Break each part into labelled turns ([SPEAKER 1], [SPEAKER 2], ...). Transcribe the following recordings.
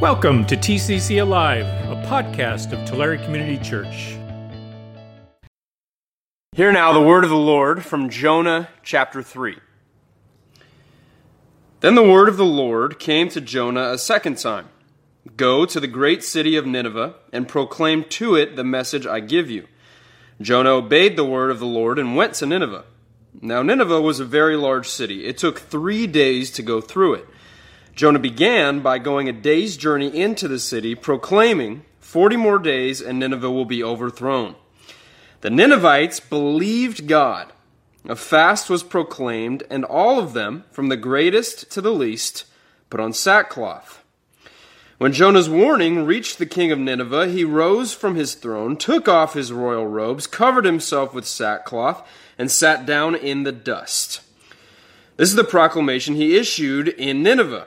[SPEAKER 1] Welcome to TCC Alive, a podcast of Tulare Community Church.
[SPEAKER 2] Hear now the word of the Lord from Jonah chapter 3. Then the word of the Lord came to Jonah a second time Go to the great city of Nineveh and proclaim to it the message I give you. Jonah obeyed the word of the Lord and went to Nineveh. Now, Nineveh was a very large city. It took three days to go through it. Jonah began by going a day's journey into the city, proclaiming, Forty more days and Nineveh will be overthrown. The Ninevites believed God. A fast was proclaimed, and all of them, from the greatest to the least, put on sackcloth. When Jonah's warning reached the king of Nineveh, he rose from his throne, took off his royal robes, covered himself with sackcloth, and sat down in the dust. This is the proclamation he issued in Nineveh.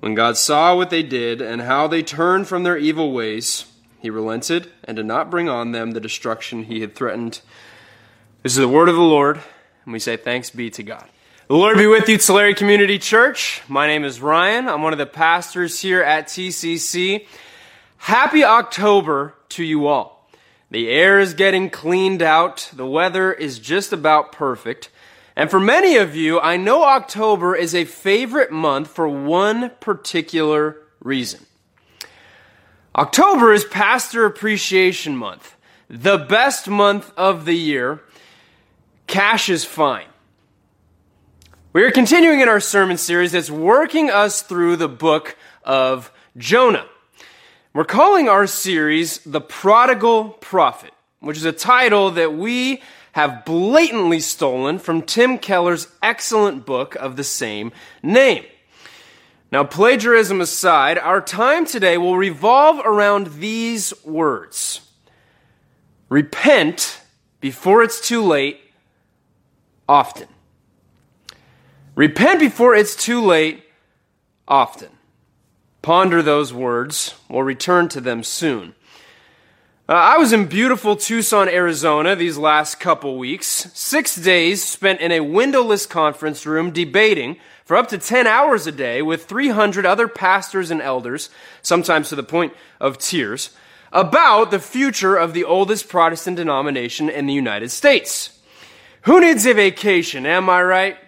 [SPEAKER 2] When God saw what they did and how they turned from their evil ways, he relented and did not bring on them the destruction he had threatened. This is the word of the Lord, and we say thanks be to God. The Lord be with you, Tulare Community Church. My name is Ryan. I'm one of the pastors here at TCC. Happy October to you all. The air is getting cleaned out. The weather is just about perfect. And for many of you, I know October is a favorite month for one particular reason. October is Pastor Appreciation Month, the best month of the year. Cash is fine. We are continuing in our sermon series that's working us through the book of Jonah. We're calling our series The Prodigal Prophet, which is a title that we have blatantly stolen from Tim Keller's excellent book of the same name. Now, plagiarism aside, our time today will revolve around these words Repent before it's too late, often. Repent before it's too late, often. Ponder those words. We'll return to them soon. Uh, I was in beautiful Tucson, Arizona these last couple weeks. Six days spent in a windowless conference room debating for up to 10 hours a day with 300 other pastors and elders, sometimes to the point of tears, about the future of the oldest Protestant denomination in the United States. Who needs a vacation, am I right?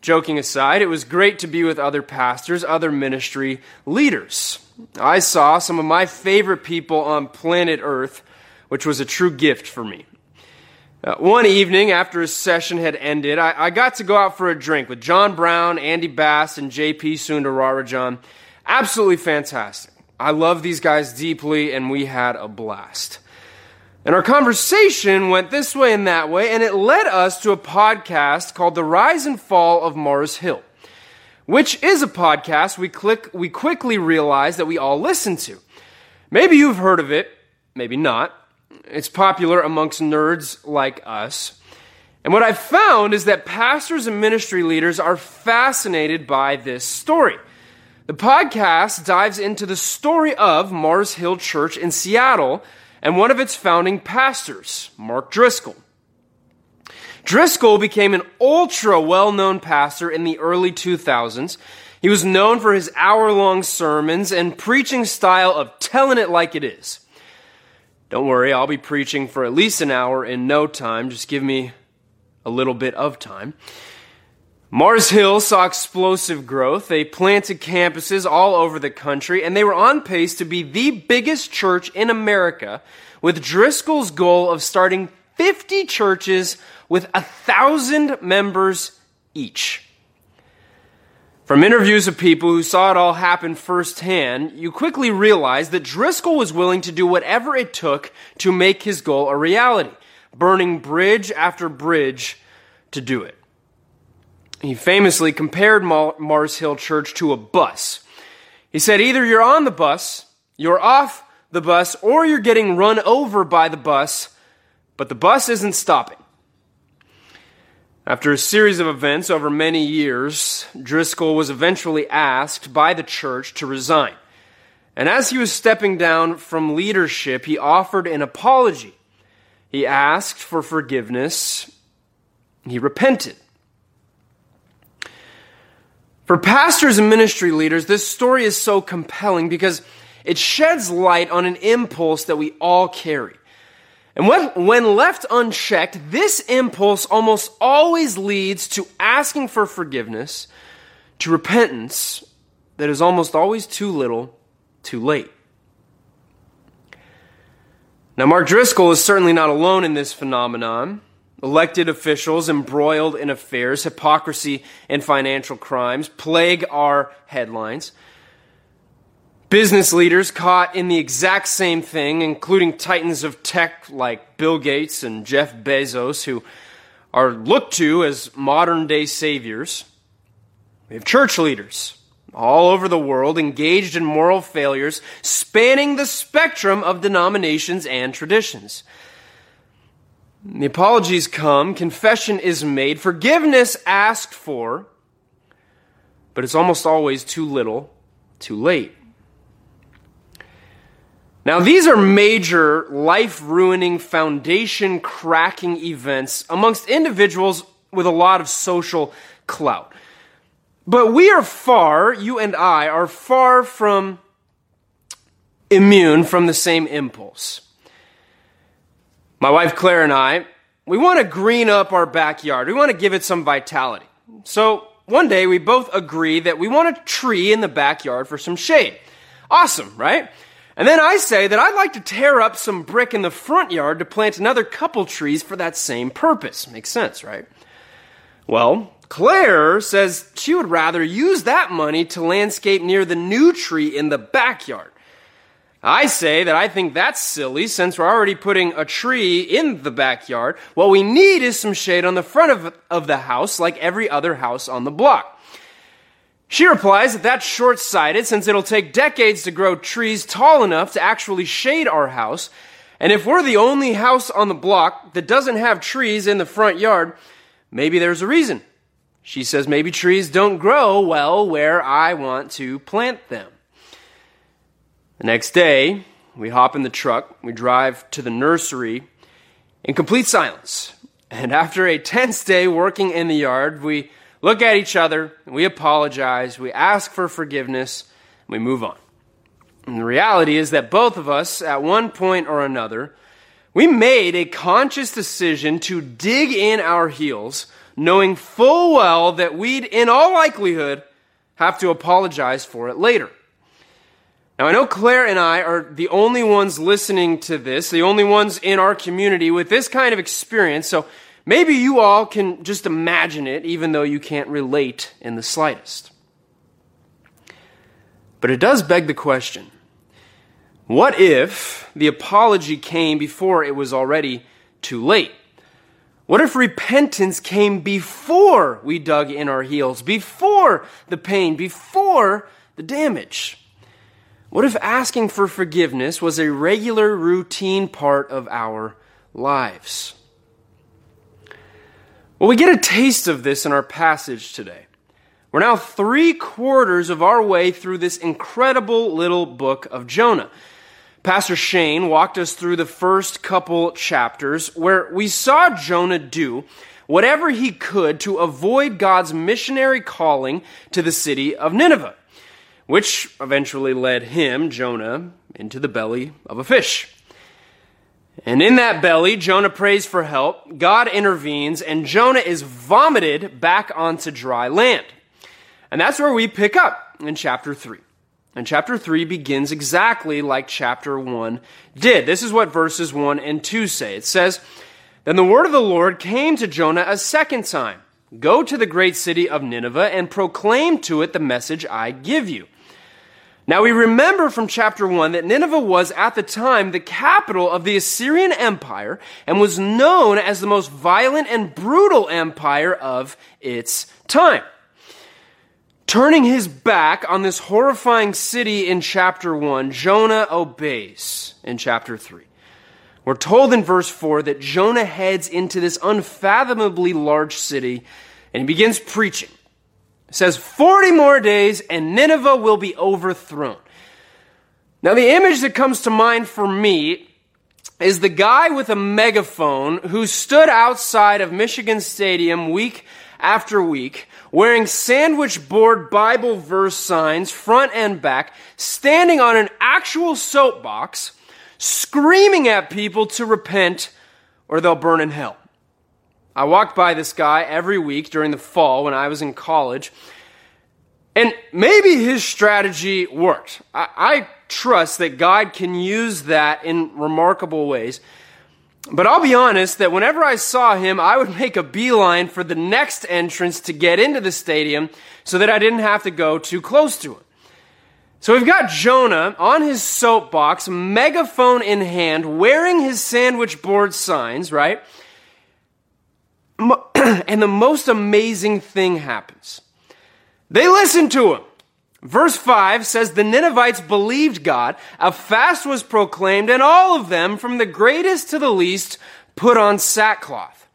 [SPEAKER 2] Joking aside, it was great to be with other pastors, other ministry leaders. I saw some of my favorite people on planet Earth, which was a true gift for me. Uh, one evening, after a session had ended, I, I, got to go out for a drink with John Brown, Andy Bass, and JP Sundararajan. Absolutely fantastic. I love these guys deeply, and we had a blast. And our conversation went this way and that way, and it led us to a podcast called The Rise and Fall of Mars Hill which is a podcast we, click, we quickly realize that we all listen to. Maybe you've heard of it, maybe not. It's popular amongst nerds like us. And what I've found is that pastors and ministry leaders are fascinated by this story. The podcast dives into the story of Mars Hill Church in Seattle and one of its founding pastors, Mark Driscoll. Driscoll became an ultra well known pastor in the early 2000s. He was known for his hour long sermons and preaching style of telling it like it is. Don't worry, I'll be preaching for at least an hour in no time. Just give me a little bit of time. Mars Hill saw explosive growth. They planted campuses all over the country, and they were on pace to be the biggest church in America, with Driscoll's goal of starting 50 churches with a thousand members each. From interviews of people who saw it all happen firsthand, you quickly realize that Driscoll was willing to do whatever it took to make his goal a reality, burning bridge after bridge to do it. He famously compared Mars Hill Church to a bus. He said, either you're on the bus, you're off the bus or you're getting run over by the bus, but the bus isn't stopping. After a series of events over many years, Driscoll was eventually asked by the church to resign. And as he was stepping down from leadership, he offered an apology. He asked for forgiveness. He repented. For pastors and ministry leaders, this story is so compelling because it sheds light on an impulse that we all carry. And when, when left unchecked, this impulse almost always leads to asking for forgiveness, to repentance that is almost always too little, too late. Now, Mark Driscoll is certainly not alone in this phenomenon. Elected officials embroiled in affairs, hypocrisy, and financial crimes plague our headlines. Business leaders caught in the exact same thing, including titans of tech like Bill Gates and Jeff Bezos, who are looked to as modern day saviors. We have church leaders all over the world engaged in moral failures spanning the spectrum of denominations and traditions. The apologies come, confession is made, forgiveness asked for, but it's almost always too little, too late. Now, these are major life ruining, foundation cracking events amongst individuals with a lot of social clout. But we are far, you and I are far from immune from the same impulse. My wife Claire and I, we want to green up our backyard. We want to give it some vitality. So one day we both agree that we want a tree in the backyard for some shade. Awesome, right? And then I say that I'd like to tear up some brick in the front yard to plant another couple trees for that same purpose. Makes sense, right? Well, Claire says she would rather use that money to landscape near the new tree in the backyard. I say that I think that's silly since we're already putting a tree in the backyard. What we need is some shade on the front of, of the house like every other house on the block. She replies that that's short sighted since it'll take decades to grow trees tall enough to actually shade our house. And if we're the only house on the block that doesn't have trees in the front yard, maybe there's a reason. She says maybe trees don't grow well where I want to plant them. The next day, we hop in the truck, we drive to the nursery in complete silence. And after a tense day working in the yard, we look at each other, we apologize, we ask for forgiveness, we move on. And the reality is that both of us, at one point or another, we made a conscious decision to dig in our heels, knowing full well that we'd, in all likelihood, have to apologize for it later. Now, I know Claire and I are the only ones listening to this, the only ones in our community with this kind of experience, so Maybe you all can just imagine it, even though you can't relate in the slightest. But it does beg the question what if the apology came before it was already too late? What if repentance came before we dug in our heels, before the pain, before the damage? What if asking for forgiveness was a regular, routine part of our lives? Well, we get a taste of this in our passage today. We're now three quarters of our way through this incredible little book of Jonah. Pastor Shane walked us through the first couple chapters where we saw Jonah do whatever he could to avoid God's missionary calling to the city of Nineveh, which eventually led him, Jonah, into the belly of a fish. And in that belly, Jonah prays for help. God intervenes, and Jonah is vomited back onto dry land. And that's where we pick up in chapter 3. And chapter 3 begins exactly like chapter 1 did. This is what verses 1 and 2 say. It says, Then the word of the Lord came to Jonah a second time Go to the great city of Nineveh and proclaim to it the message I give you. Now we remember from chapter 1 that Nineveh was at the time the capital of the Assyrian Empire and was known as the most violent and brutal empire of its time. Turning his back on this horrifying city in chapter 1, Jonah obeys in chapter 3. We're told in verse 4 that Jonah heads into this unfathomably large city and he begins preaching. Says, 40 more days and Nineveh will be overthrown. Now, the image that comes to mind for me is the guy with a megaphone who stood outside of Michigan Stadium week after week wearing sandwich board Bible verse signs front and back, standing on an actual soapbox, screaming at people to repent or they'll burn in hell. I walked by this guy every week during the fall when I was in college, and maybe his strategy worked. I, I trust that God can use that in remarkable ways. But I'll be honest that whenever I saw him, I would make a beeline for the next entrance to get into the stadium so that I didn't have to go too close to him. So we've got Jonah on his soapbox, megaphone in hand, wearing his sandwich board signs, right? And the most amazing thing happens. They listen to him. Verse 5 says the Ninevites believed God, a fast was proclaimed, and all of them, from the greatest to the least, put on sackcloth.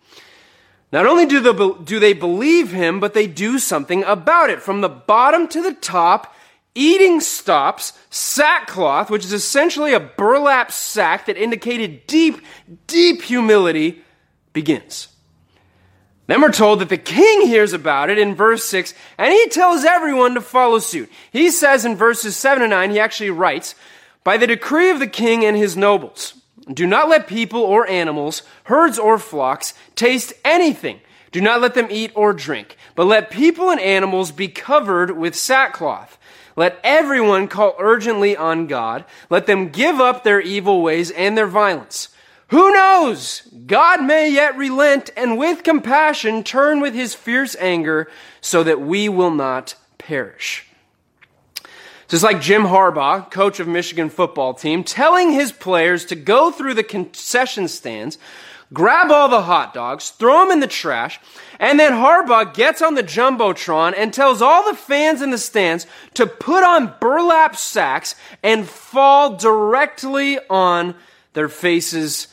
[SPEAKER 2] Not only do they, do they believe him, but they do something about it. From the bottom to the top, eating stops, sackcloth, which is essentially a burlap sack that indicated deep, deep humility, begins. Then we're told that the king hears about it in verse 6, and he tells everyone to follow suit. He says in verses 7 and 9, he actually writes, By the decree of the king and his nobles, do not let people or animals, herds or flocks, taste anything. Do not let them eat or drink, but let people and animals be covered with sackcloth. Let everyone call urgently on God. Let them give up their evil ways and their violence. Who knows? God may yet relent and with compassion turn with his fierce anger so that we will not perish. So it's like Jim Harbaugh, coach of Michigan football team, telling his players to go through the concession stands, grab all the hot dogs, throw them in the trash, and then Harbaugh gets on the Jumbotron and tells all the fans in the stands to put on burlap sacks and fall directly on their faces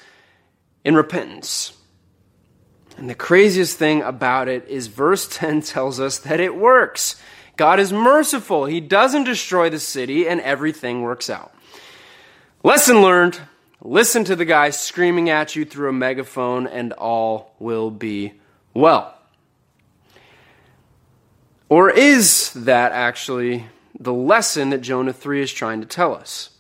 [SPEAKER 2] in repentance. And the craziest thing about it is verse 10 tells us that it works. God is merciful. He doesn't destroy the city and everything works out. Lesson learned. Listen to the guy screaming at you through a megaphone and all will be well. Or is that actually the lesson that Jonah 3 is trying to tell us?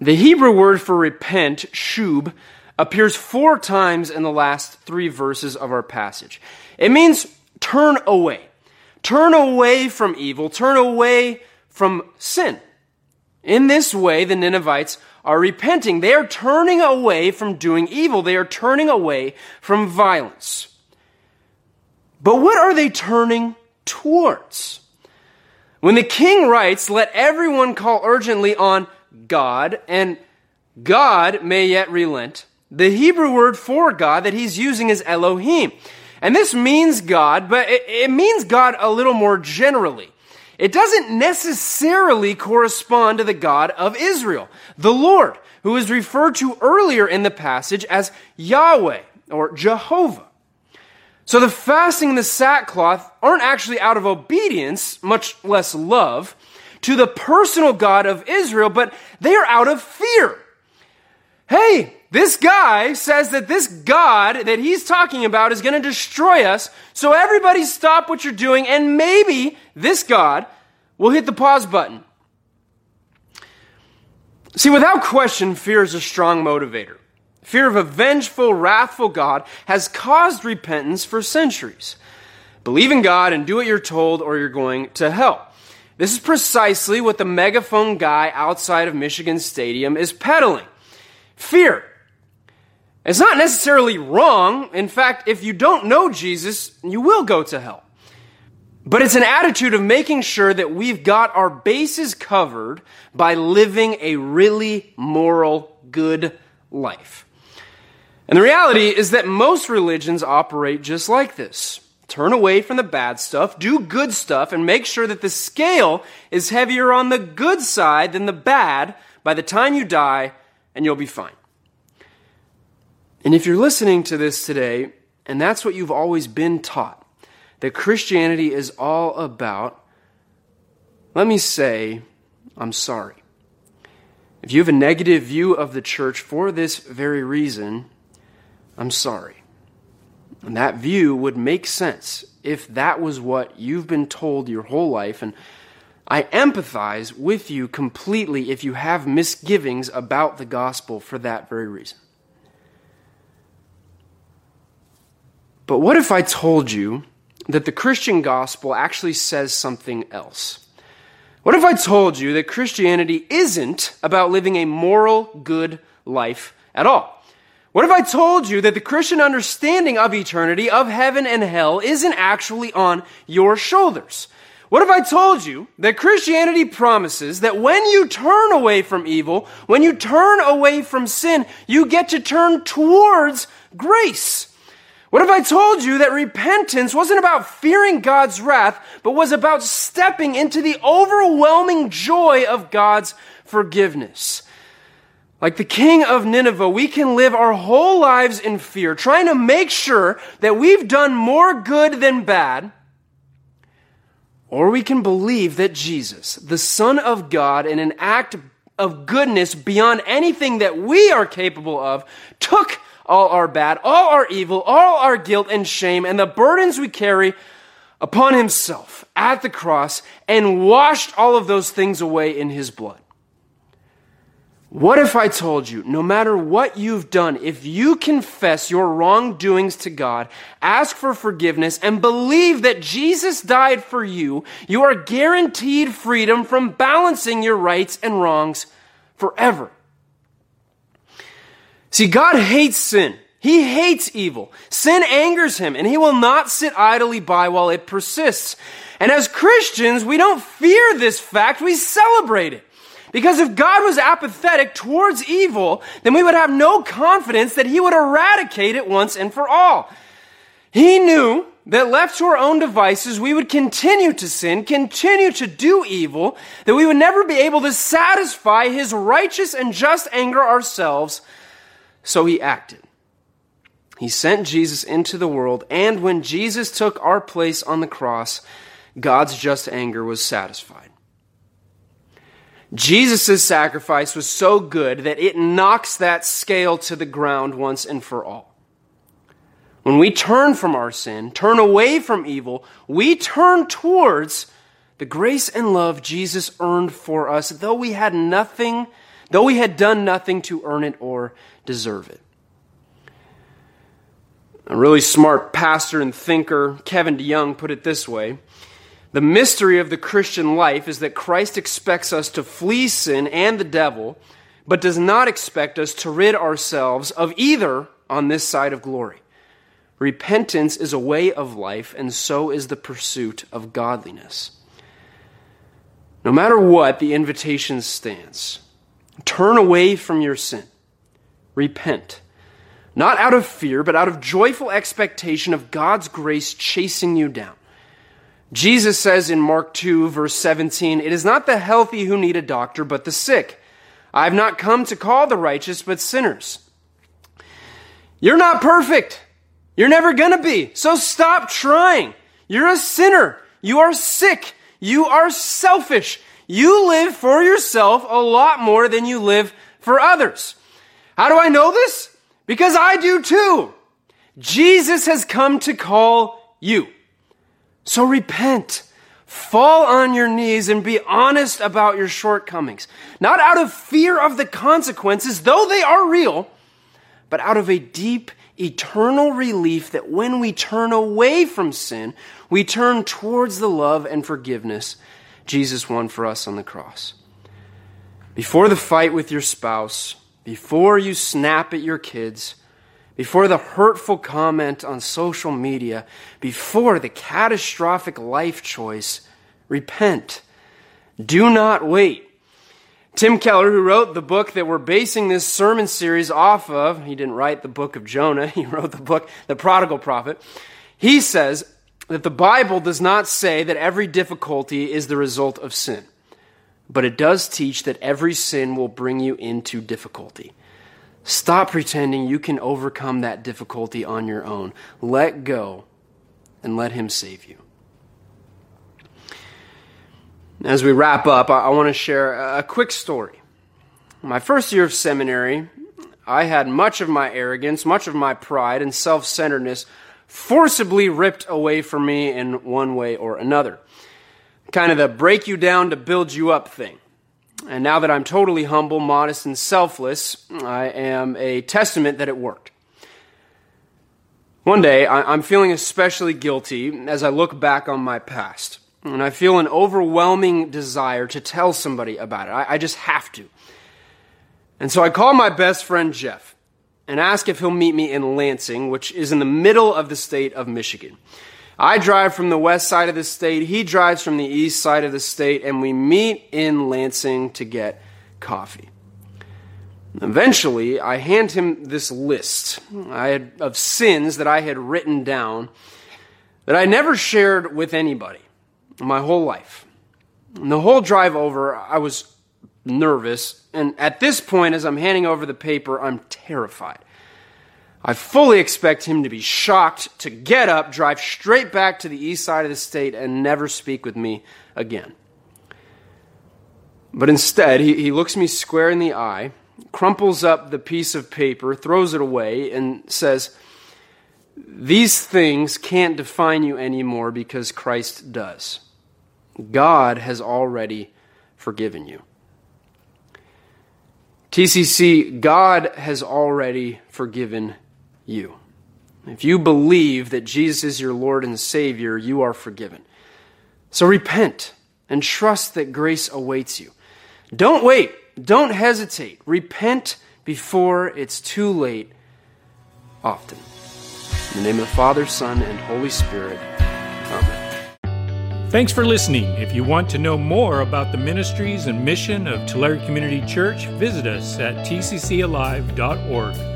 [SPEAKER 2] The Hebrew word for repent, shub, appears four times in the last three verses of our passage. It means turn away. Turn away from evil. Turn away from sin. In this way, the Ninevites are repenting. They are turning away from doing evil. They are turning away from violence. But what are they turning towards? When the king writes, let everyone call urgently on God, and God may yet relent. The Hebrew word for God that he's using is Elohim. And this means God, but it, it means God a little more generally. It doesn't necessarily correspond to the God of Israel, the Lord, who is referred to earlier in the passage as Yahweh or Jehovah. So the fasting and the sackcloth aren't actually out of obedience, much less love to the personal God of Israel, but they are out of fear. Hey, this guy says that this God that he's talking about is going to destroy us, so everybody stop what you're doing, and maybe this God will hit the pause button. See, without question, fear is a strong motivator. Fear of a vengeful, wrathful God has caused repentance for centuries. Believe in God and do what you're told, or you're going to hell. This is precisely what the megaphone guy outside of Michigan Stadium is peddling fear. It's not necessarily wrong. In fact, if you don't know Jesus, you will go to hell. But it's an attitude of making sure that we've got our bases covered by living a really moral, good life. And the reality is that most religions operate just like this. Turn away from the bad stuff, do good stuff, and make sure that the scale is heavier on the good side than the bad by the time you die, and you'll be fine. And if you're listening to this today, and that's what you've always been taught, that Christianity is all about, let me say, I'm sorry. If you have a negative view of the church for this very reason, I'm sorry. And that view would make sense if that was what you've been told your whole life. And I empathize with you completely if you have misgivings about the gospel for that very reason. But what if I told you that the Christian gospel actually says something else? What if I told you that Christianity isn't about living a moral, good life at all? What if I told you that the Christian understanding of eternity, of heaven and hell, isn't actually on your shoulders? What if I told you that Christianity promises that when you turn away from evil, when you turn away from sin, you get to turn towards grace? What if I told you that repentance wasn't about fearing God's wrath, but was about stepping into the overwhelming joy of God's forgiveness? Like the king of Nineveh, we can live our whole lives in fear, trying to make sure that we've done more good than bad. Or we can believe that Jesus, the Son of God, in an act of goodness beyond anything that we are capable of, took all our bad, all our evil, all our guilt and shame, and the burdens we carry upon himself at the cross, and washed all of those things away in his blood. What if I told you, no matter what you've done, if you confess your wrongdoings to God, ask for forgiveness, and believe that Jesus died for you, you are guaranteed freedom from balancing your rights and wrongs forever? See, God hates sin. He hates evil. Sin angers him, and he will not sit idly by while it persists. And as Christians, we don't fear this fact, we celebrate it. Because if God was apathetic towards evil, then we would have no confidence that he would eradicate it once and for all. He knew that left to our own devices, we would continue to sin, continue to do evil, that we would never be able to satisfy his righteous and just anger ourselves. So he acted. He sent Jesus into the world, and when Jesus took our place on the cross, God's just anger was satisfied. Jesus' sacrifice was so good that it knocks that scale to the ground once and for all. When we turn from our sin, turn away from evil, we turn towards the grace and love Jesus earned for us, though we had nothing, though we had done nothing to earn it or deserve it. A really smart pastor and thinker, Kevin DeYoung, put it this way the mystery of the Christian life is that Christ expects us to flee sin and the devil, but does not expect us to rid ourselves of either on this side of glory. Repentance is a way of life, and so is the pursuit of godliness. No matter what, the invitation stands. Turn away from your sin. Repent. Not out of fear, but out of joyful expectation of God's grace chasing you down. Jesus says in Mark 2, verse 17, It is not the healthy who need a doctor, but the sick. I have not come to call the righteous, but sinners. You're not perfect. You're never gonna be. So stop trying. You're a sinner. You are sick. You are selfish. You live for yourself a lot more than you live for others. How do I know this? Because I do too. Jesus has come to call you. So repent. Fall on your knees and be honest about your shortcomings. Not out of fear of the consequences, though they are real, but out of a deep, eternal relief that when we turn away from sin, we turn towards the love and forgiveness Jesus won for us on the cross. Before the fight with your spouse, before you snap at your kids, before the hurtful comment on social media, before the catastrophic life choice, repent. Do not wait. Tim Keller, who wrote the book that we're basing this sermon series off of, he didn't write the book of Jonah, he wrote the book, The Prodigal Prophet. He says, that the Bible does not say that every difficulty is the result of sin, but it does teach that every sin will bring you into difficulty. Stop pretending you can overcome that difficulty on your own. Let go and let Him save you. As we wrap up, I want to share a quick story. My first year of seminary, I had much of my arrogance, much of my pride, and self centeredness forcibly ripped away from me in one way or another. Kind of the break you down to build you up thing. And now that I'm totally humble, modest, and selfless, I am a testament that it worked. One day, I'm feeling especially guilty as I look back on my past. And I feel an overwhelming desire to tell somebody about it. I, just have to. And so I call my best friend Jeff and ask if he'll meet me in Lansing, which is in the middle of the state of Michigan. I drive from the west side of the state, he drives from the east side of the state, and we meet in Lansing to get coffee. Eventually, I hand him this list had, of sins that I had written down that I never shared with anybody my whole life. And the whole drive over, I was nervous. And at this point, as I'm handing over the paper, I'm terrified. I fully expect him to be shocked, to get up, drive straight back to the east side of the state, and never speak with me again. But instead, he, he looks me square in the eye, crumples up the piece of paper, throws it away, and says, These things can't define you anymore because Christ does. God has already forgiven you. TCC, God has already forgiven you. If you believe that Jesus is your Lord and Savior, you are forgiven. So repent and trust that grace awaits you. Don't wait. Don't hesitate. Repent before it's too late often. In the name of the Father, Son, and Holy Spirit. Amen.
[SPEAKER 1] Thanks for listening. If you want to know more about the ministries and mission of Tulare Community Church, visit us at tccalive.org.